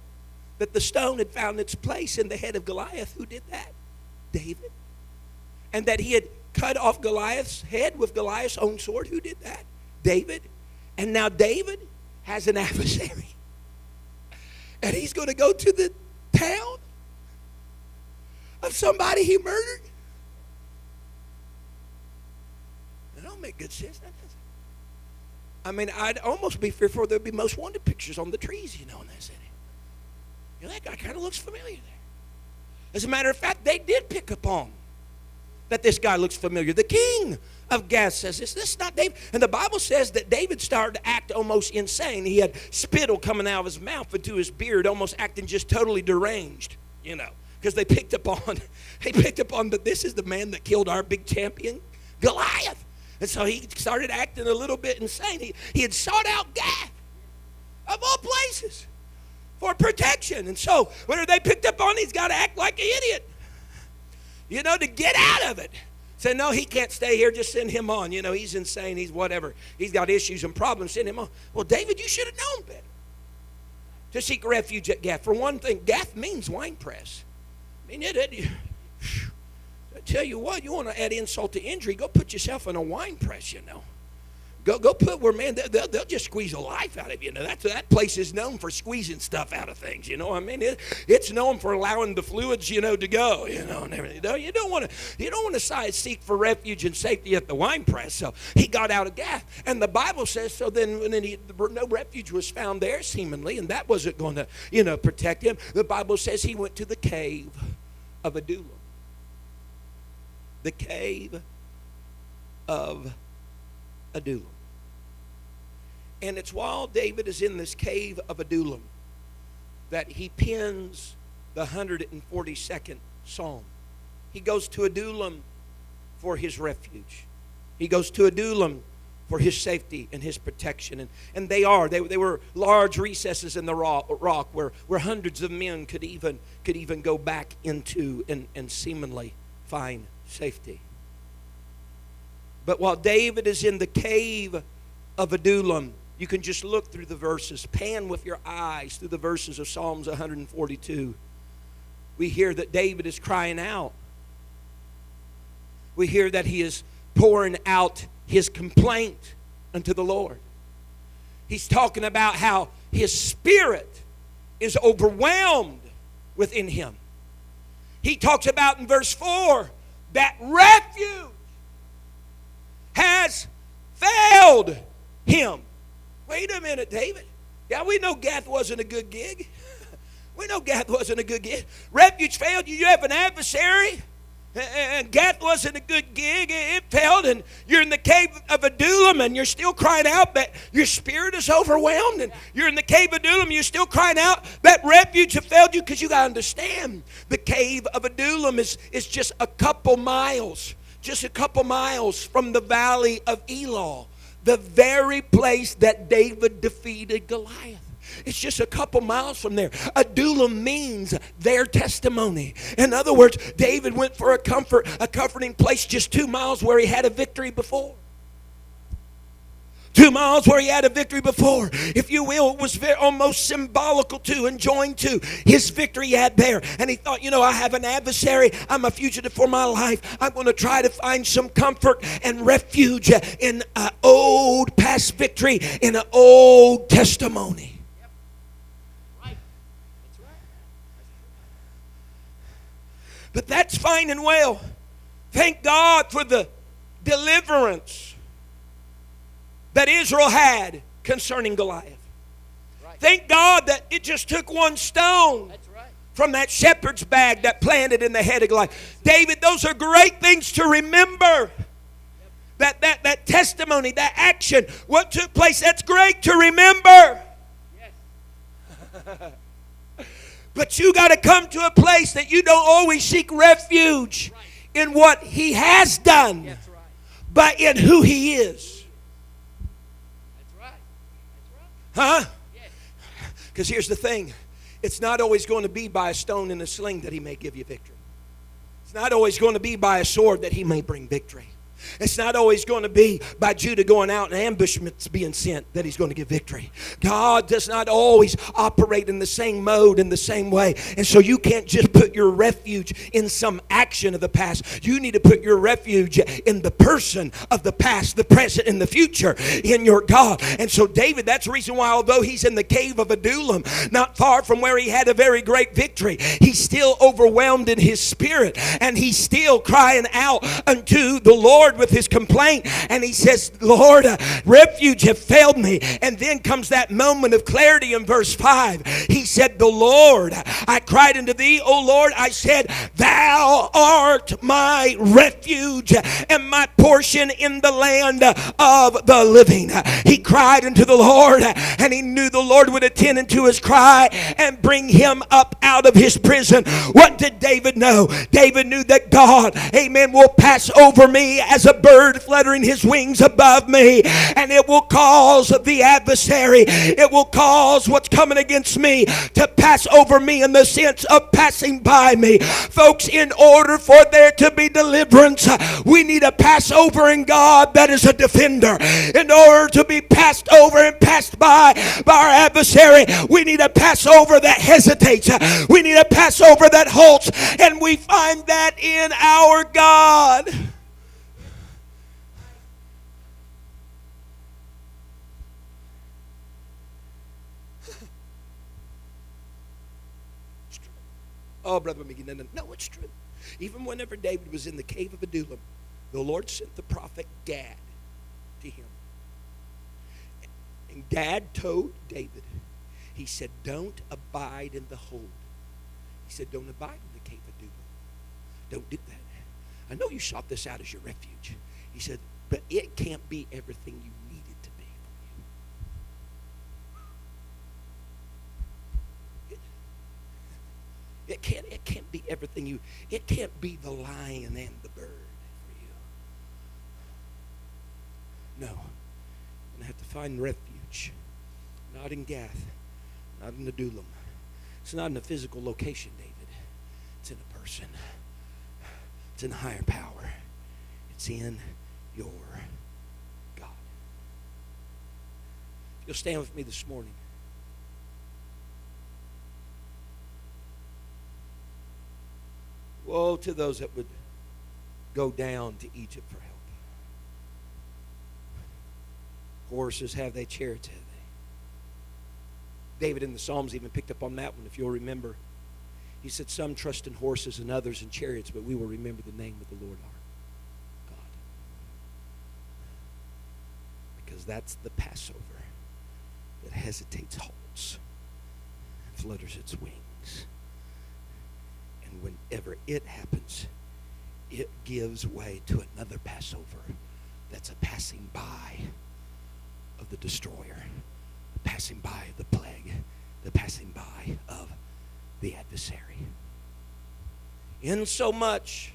that the stone had found its place in the head of Goliath. Who did that? David. And that he had cut off Goliath's head with Goliath's own sword. Who did that? David. And now David has an [LAUGHS] adversary. And he's going to go to the town of somebody he murdered. That don't make good sense. I mean, I'd almost be fearful there'd be most wanted pictures on the trees, you know, in that city. You know, that guy kind of looks familiar there. As a matter of fact, they did pick up on that this guy looks familiar. The king of Gath says this. This is not David. And the Bible says that David started to act almost insane. He had spittle coming out of his mouth into his beard, almost acting just totally deranged, you know, because they picked up on, [LAUGHS] they picked up on that this is the man that killed our big champion, Goliath. And so he started acting a little bit insane. He, he had sought out Gath, of all places, for protection. And so, whenever they picked up on, he's got to act like an idiot, you know, to get out of it. Say, no, he can't stay here. Just send him on. You know, he's insane. He's whatever. He's got issues and problems. Send him on. Well, David, you should have known better. To seek refuge at Gath. For one thing, Gath means wine press. I mean, it, it, tell you what, you want to add insult to injury, go put yourself in a wine press, you know. Go, go put where, man, they'll, they'll just squeeze a life out of you. know, that's, that place is known for squeezing stuff out of things, you know. I mean, it, it's known for allowing the fluids, you know, to go, you know, and everything. You, you don't want to, you don't want to seek for refuge and safety at the wine press. So he got out of Gath, and the Bible says so. Then, then he, no refuge was found there, seemingly, and that wasn't going to, you know, protect him. The Bible says he went to the cave of Adullam. The cave of Adullam. And it's while David is in this cave of Adullam that he pens the 142nd Psalm. He goes to Adullam for his refuge. He goes to Adullam for his safety and his protection. And, and they are. They, they were large recesses in the rock, rock where, where hundreds of men could even, could even go back into and, and seemingly find safety. But while David is in the cave of Adullam, you can just look through the verses, pan with your eyes through the verses of Psalms 142. We hear that David is crying out. We hear that he is pouring out his complaint unto the Lord. He's talking about how his spirit is overwhelmed within him. He talks about in verse 4 that refuge has failed him. Wait a minute, David. Yeah, we know Gath wasn't a good gig. [LAUGHS] We know Gath wasn't a good gig. Refuge failed you. You have an adversary. And Gath wasn't a good gig. It failed, and you're in the cave of Adullam, and you're still crying out that your spirit is overwhelmed. And you're in the cave of Adullam, you're still crying out that refuge have failed you because you got to understand the cave of Adullam is, is just a couple miles, just a couple miles from the valley of Elah the very place that David defeated Goliath. It's just a couple miles from there. Adullam means their testimony. In other words, David went for a comfort, a comforting place just two miles where he had a victory before. Two miles where he had a victory before. If you will, it was very, almost symbolical to and joined to his victory he had there. And he thought, you know, I have an adversary. I'm a fugitive for my life. I'm going to try to find some comfort and refuge in an old past victory, in an old testimony. But that's fine and well. Thank God for the deliverance that Israel had concerning Goliath. Right. Thank God that it just took one stone right. from that shepherd's bag that planted in the head of Goliath. David, those are great things to remember. That, that, that testimony, that action, what took place, that's great to remember. Yes. [LAUGHS] but you got to come to a place that you don't always seek refuge right. in what he has done, right. but in who he is. Huh? Because here's the thing it's not always going to be by a stone and a sling that he may give you victory. It's not always going to be by a sword that he may bring victory. It's not always going to be by Judah going out and ambushments being sent that he's going to get victory. God does not always operate in the same mode, in the same way. And so you can't just put your refuge in some action of the past. You need to put your refuge in the person of the past, the present, and the future in your God. And so, David, that's the reason why, although he's in the cave of Adullam, not far from where he had a very great victory, he's still overwhelmed in his spirit and he's still crying out unto the Lord with his complaint. And he says, Lord, uh, refuge have failed me. And then comes that moment of clarity in verse 5. He said, The Lord, I cried unto thee, O Lord, I said, Thou art my refuge and my portion in the land of the living. He cried unto the Lord, and he knew the Lord would attend unto his cry and bring him up out of his prison. What did David know? David knew that God, amen, will pass over me as a bird fluttering his wings above me, and it will cause the adversary, it will cause what's coming against me to pass over me in the sense of passing by me. Folks, in order for there to be deliverance, we need a Passover in God that is a defender. In order to be passed over and passed by by our adversary, we need a Passover that hesitates. We need a Passover that halts, and we find that in our God. [LAUGHS] Oh, Brother McGee, no, no, no, it's true. Even whenever David was in the cave of Adullam, the Lord sent the prophet Gad to him. And Gad told David, he said, Don't abide in the hold. He said, Don't abide in the cave of Adullam. Don't do that. I know you sought this out as your refuge. He said, But it can't be everything you need it to be for you. It, it can't, it can't be everything you, it can't be the lion and the bird for you. No. Going to have to find refuge. Not in Gath, not in the Adullam. It's not in a physical location, David. It's in a person. It's in higher power. It's in your God. You'll stand with me this morning. Woe to those that would go down to Egypt for help. Horses have they, chariots have they. David in the Psalms even picked up on that one, if you'll remember. He said, Some trust in horses and others in chariots, but we will remember the name of the Lord our God. Because that's the Passover that hesitates, halts, flutters its wings. And whenever it happens, it gives way to another Passover that's a passing by of the destroyer, a passing by of the plague, the passing by of the adversary. In so much,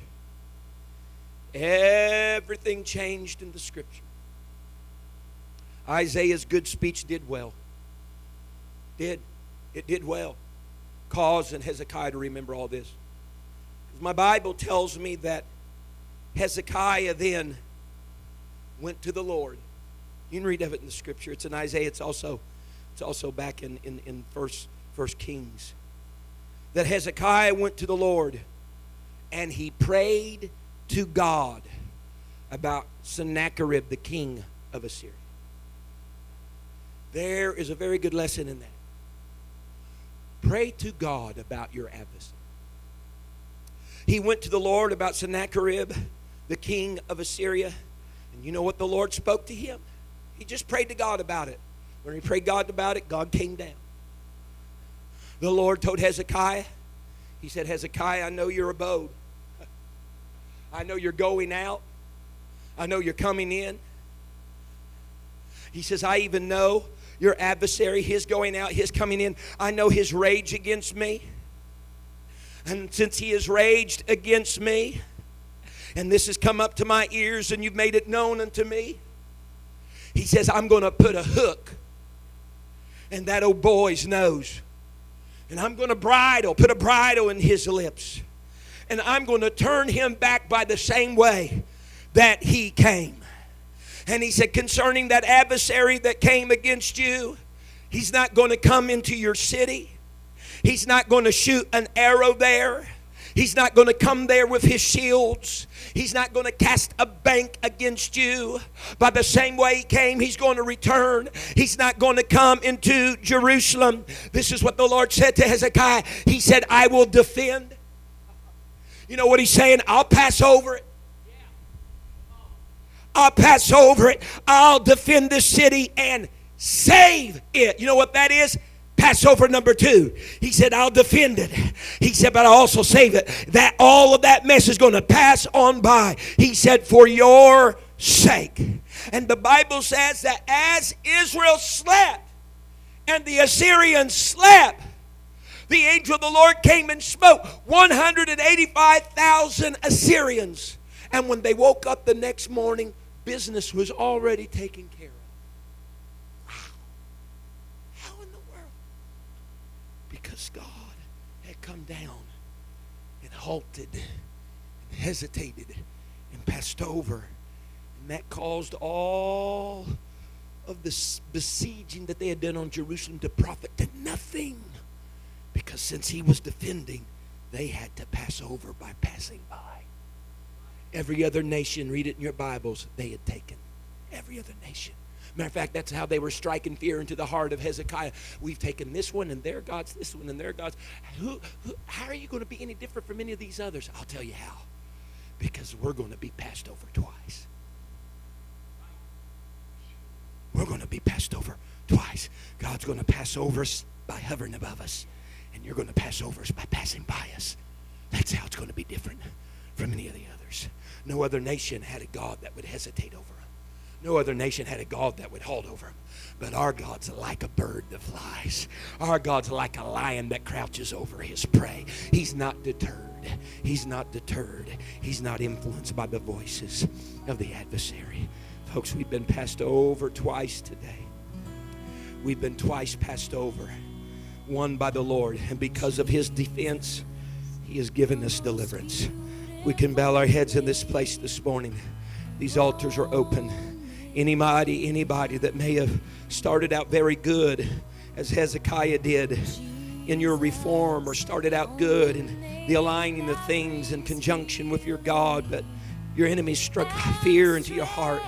everything changed in the scripture. Isaiah's good speech did well. Did. It did well. Cause and Hezekiah to remember all this. My Bible tells me that Hezekiah then went to the Lord. You can read of it in the scripture. It's in Isaiah. It's also, it's also back in, in, in first, first Kings. That Hezekiah went to the Lord and he prayed to God about Sennacherib, the king of Assyria. There is a very good lesson in that. Pray to God about your adversary. He went to the Lord about Sennacherib, the king of Assyria. And you know what the Lord spoke to him? He just prayed to God about it. When he prayed God about it, God came down. The Lord told Hezekiah, He said, Hezekiah, I know your abode. I know you're going out. I know you're coming in. He says, I even know your adversary, his going out, his coming in. I know his rage against me. And since he has raged against me, and this has come up to my ears, and you've made it known unto me, he says, I'm going to put a hook in that old boy's nose. And I'm going to bridle, put a bridle in his lips. And I'm going to turn him back by the same way that he came. And he said, concerning that adversary that came against you, he's not going to come into your city. He's not going to shoot an arrow there. He's not going to come there with his shields. He's not going to cast a bank against you. By the same way he came, he's going to return. He's not going to come into Jerusalem. This is what the Lord said to Hezekiah. He said, I will defend. You know what he's saying? I'll pass over it. I'll pass over it. I'll defend the city and save it. You know what that is? Passover number two. He said, I'll defend it. He said, but I'll also save it. That all of that mess is going to pass on by. He said, for your sake. And the Bible says that as Israel slept and the Assyrians slept, the angel of the Lord came and smote 185,000 Assyrians. And when they woke up the next morning, business was already taken care of. Wow. How in the world? Because God had come down and halted and hesitated and passed over. And that caused all of the besieging that they had done on Jerusalem to profit to nothing. Because since he was defending, they had to pass over by passing by. Every other nation, read it in your Bibles, they had taken. Every other nation. Matter of fact, that's how they were striking fear into the heart of Hezekiah. We've taken this one and their gods, this one and their gods. Who, who, how are you going to be any different from any of these others? I'll tell you how. Because we're going to be passed over twice. We're going to be passed over twice. God's going to pass over us by hovering above us, and you're going to pass over us by passing by us. That's how it's going to be different from any of the others. No other nation had a God that would hesitate over. No other nation had a God that would hold over them. But our God's like a bird that flies. Our God's like a lion that crouches over his prey. He's not deterred. He's not deterred. He's not influenced by the voices of the adversary. Folks, we've been passed over twice today. We've been twice passed over. One by the Lord, and because of his defense, he has given us deliverance. We can bow our heads in this place this morning. These altars are open. Anybody, anybody that may have started out very good, as Hezekiah did in your reform, or started out good in the aligning of things in conjunction with your God, but your enemy struck fear into your heart.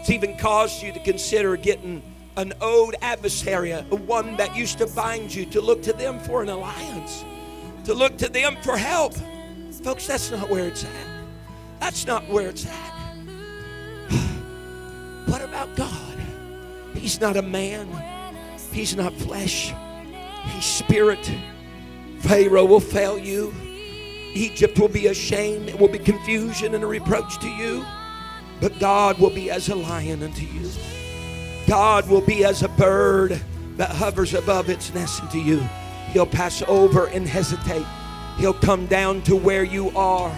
It's even caused you to consider getting an old adversary, one that used to bind you, to look to them for an alliance, to look to them for help. Folks, that's not where it's at. That's not where it's at. What about God? He's not a man, He's not flesh, He's spirit. Pharaoh will fail you. Egypt will be ashamed. It will be confusion and a reproach to you. But God will be as a lion unto you. God will be as a bird that hovers above its nest unto you. He'll pass over and hesitate. He'll come down to where you are.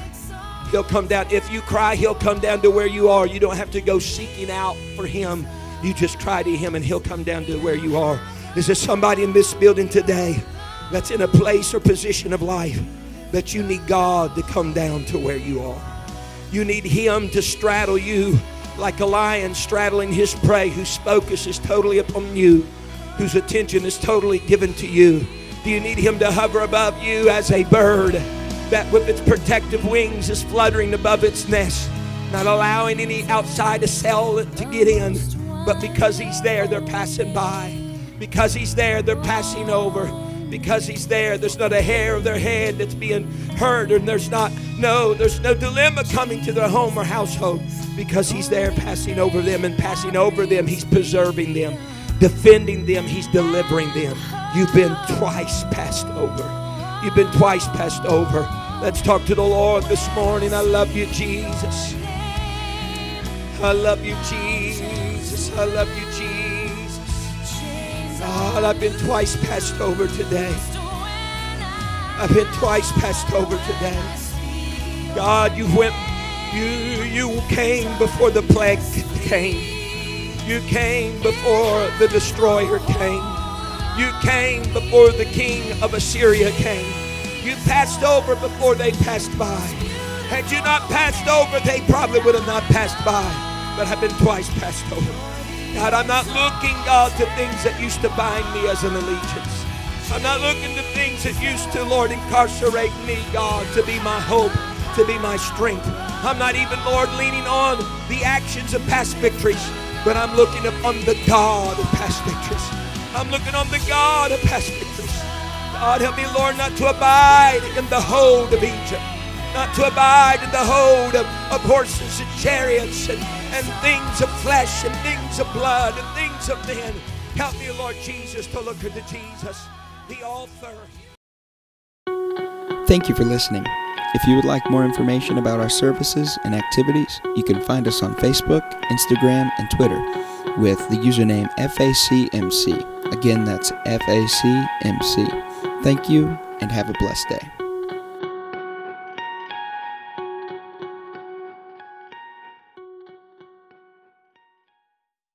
He'll come down. If you cry, He'll come down to where you are. You don't have to go seeking out for Him. You just cry to Him and He'll come down to where you are. Is there somebody in this building today that's in a place or position of life that you need God to come down to where you are? You need Him to straddle you like a lion straddling his prey, whose focus is totally upon you, whose attention is totally given to you. Do you need Him to hover above you as a bird that with its protective wings is fluttering above its nest, not allowing any outside assailant to get in? But because He's there, they're passing by. Because He's there, they're passing over. Because He's there, there's not a hair of their head that's being hurt, and there's not no, there's no dilemma coming to their home or household. Because He's there, passing over them and passing over them, He's preserving them defending them, He's delivering them. You've been twice passed over. You've been twice passed over. Let's talk to the Lord this morning. I love you, Jesus. I love you, Jesus. I love you, Jesus. God, I've been twice passed over today. I've been twice passed over today. God, you went, you you came before the plague came. You came before the destroyer came. You came before the king of Assyria came. You passed over before they passed by. Had you not passed over, they probably would have not passed by. But I've been twice passed over. God, I'm not looking, God, to things that used to bind me as an allegiance. I'm not looking to things that used to, Lord, incarcerate me, God, to be my hope, to be my strength. I'm not even, Lord, leaning on the actions of past victories, but I'm looking upon the God of past victories. I'm looking on the God of past victories. God, help me, Lord, not to abide in the hold of Egypt, not to abide in the hold of, of horses and chariots and, and things of flesh and things of blood and things of men. Help me, Lord Jesus, to look unto Jesus, the author. Thank you for listening. If you would like more information about our services and activities, you can find us on Facebook, Instagram, and Twitter with the username FACMC. Again, that's FACMC. Thank you and have a blessed day.